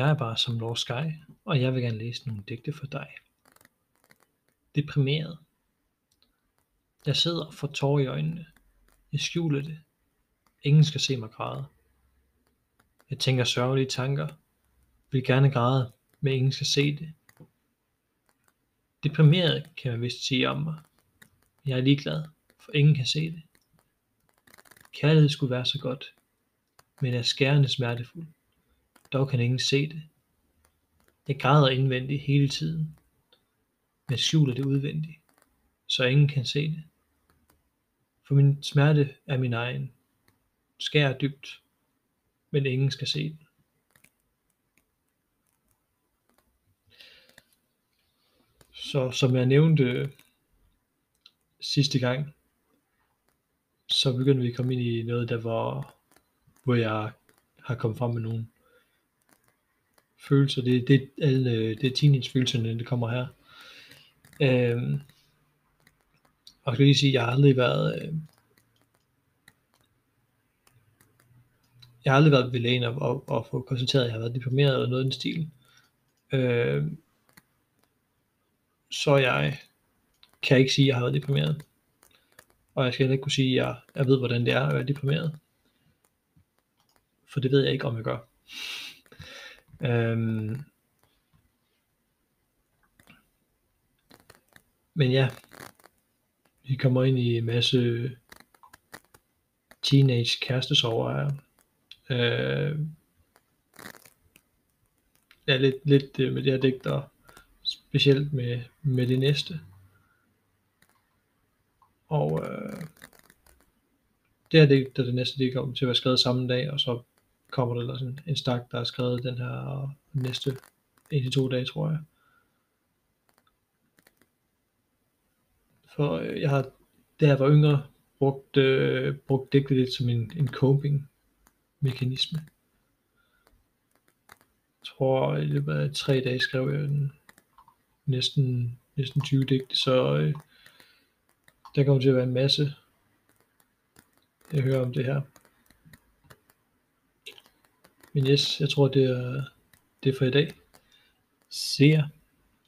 Jeg er bare som Lord Sky, og jeg vil gerne læse nogle digte for dig. Deprimeret. Jeg sidder og får tårer i øjnene. Jeg skjuler det. Ingen skal se mig græde. Jeg tænker sørgelige tanker. Vil gerne græde, men ingen skal se det. Deprimeret kan man vist sige om mig. Jeg er ligeglad, for ingen kan se det. Kærlighed skulle være så godt, men er skærende smertefuld. Dog kan ingen se det. Jeg græder indvendigt hele tiden, men skjuler det udvendigt, så ingen kan se det. For min smerte er min egen, skærer dybt, men ingen skal se den. Så som jeg nævnte øh, sidste gang, så begyndte vi at komme ind i noget, der var, hvor jeg har kommet frem med nogle følelser. Det, det, alle, det er teenage-følelserne, det kommer her. Øhm, og jeg skal lige sige, at jeg har aldrig været... Øh, jeg har aldrig været ved lægen og, og, og få konstateret, at jeg har været deprimeret eller noget i den stil. Øh, så jeg kan ikke sige, at jeg har været deprimeret. Og jeg skal heller ikke kunne sige, at jeg, jeg ved, hvordan det er at være deprimeret. For det ved jeg ikke, om jeg gør. Øhm, men ja, vi kommer ind i en masse teenage kærestesover. Øh, ja, lidt, lidt med det her digter, specielt med, med det næste. Og øh, det her digt, og det næste det kommer til at være skrevet samme dag, og så kommer der sådan en stak, der er skrevet den her øh, næste en til to dage, tror jeg. For øh, jeg har, da jeg var yngre, brugt, øh, brugt digte lidt som en, en coping mekanisme. Jeg tror, i løbet af tre dage skrev jeg en, næsten, næsten 20 digte, så øh, der kommer til at være en masse, jeg hører om det her. Men yes, jeg tror det er det er for i dag. Se jer.